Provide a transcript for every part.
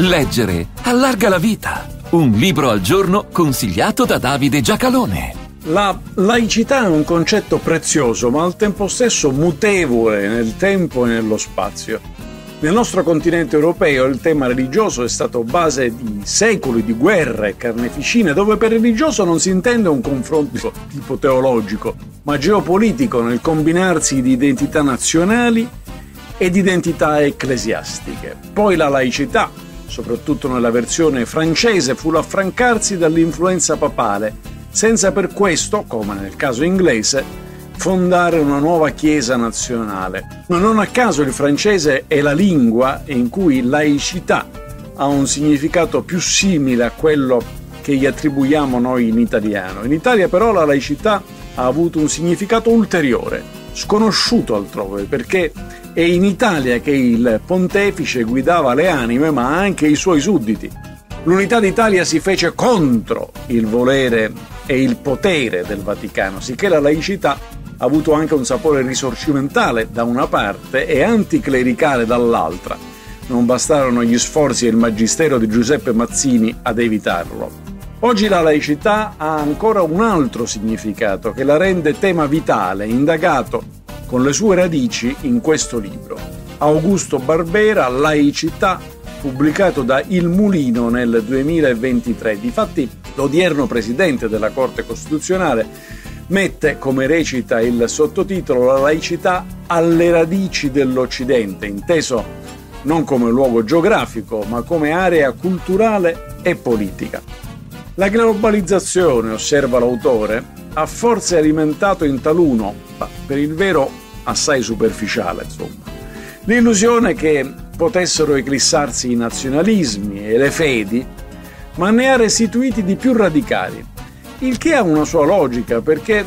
Leggere allarga la vita. Un libro al giorno consigliato da Davide Giacalone. La laicità è un concetto prezioso, ma al tempo stesso mutevole nel tempo e nello spazio. Nel nostro continente europeo il tema religioso è stato base di secoli di guerre e carneficine, dove per religioso non si intende un confronto tipo teologico, ma geopolitico nel combinarsi di identità nazionali ed identità ecclesiastiche. Poi la laicità, soprattutto nella versione francese, fu l'affrancarsi dall'influenza papale, senza per questo, come nel caso inglese, fondare una nuova Chiesa nazionale. Ma non a caso il francese è la lingua in cui laicità ha un significato più simile a quello che gli attribuiamo noi in italiano. In Italia però la laicità ha avuto un significato ulteriore, sconosciuto altrove, perché è in Italia che il pontefice guidava le anime, ma anche i suoi sudditi. L'unità d'Italia si fece contro il volere e il potere del Vaticano, sicché la laicità ha avuto anche un sapore risorgimentale da una parte e anticlericale dall'altra. Non bastarono gli sforzi il magistero di Giuseppe Mazzini ad evitarlo. Oggi la laicità ha ancora un altro significato che la rende tema vitale, indagato con le sue radici in questo libro. Augusto Barbera, Laicità, pubblicato da Il Mulino nel 2023. Difatti, l'odierno presidente della Corte Costituzionale mette, come recita il sottotitolo, la laicità alle radici dell'Occidente, inteso non come luogo geografico, ma come area culturale e politica. La globalizzazione, osserva l'autore, ha forse alimentato in taluno, per il vero assai superficiale, insomma, l'illusione che potessero eclissarsi i nazionalismi e le fedi, ma ne ha restituiti di più radicali, il che ha una sua logica perché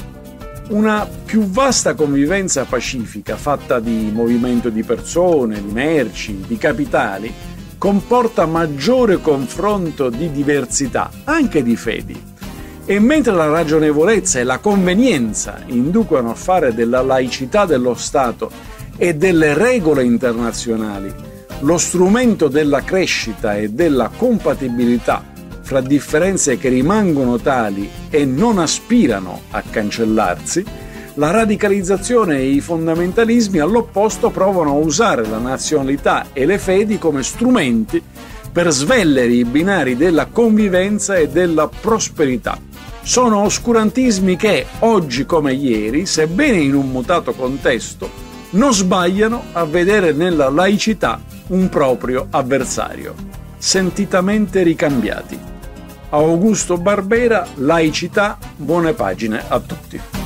una più vasta convivenza pacifica fatta di movimento di persone, di merci, di capitali, comporta maggiore confronto di diversità, anche di fedi. E mentre la ragionevolezza e la convenienza inducono a fare della laicità dello Stato e delle regole internazionali lo strumento della crescita e della compatibilità fra differenze che rimangono tali e non aspirano a cancellarsi, la radicalizzazione e i fondamentalismi all'opposto provano a usare la nazionalità e le fedi come strumenti per svellere i binari della convivenza e della prosperità. Sono oscurantismi che, oggi come ieri, sebbene in un mutato contesto, non sbagliano a vedere nella laicità un proprio avversario, sentitamente ricambiati. Augusto Barbera, laicità, buone pagine a tutti.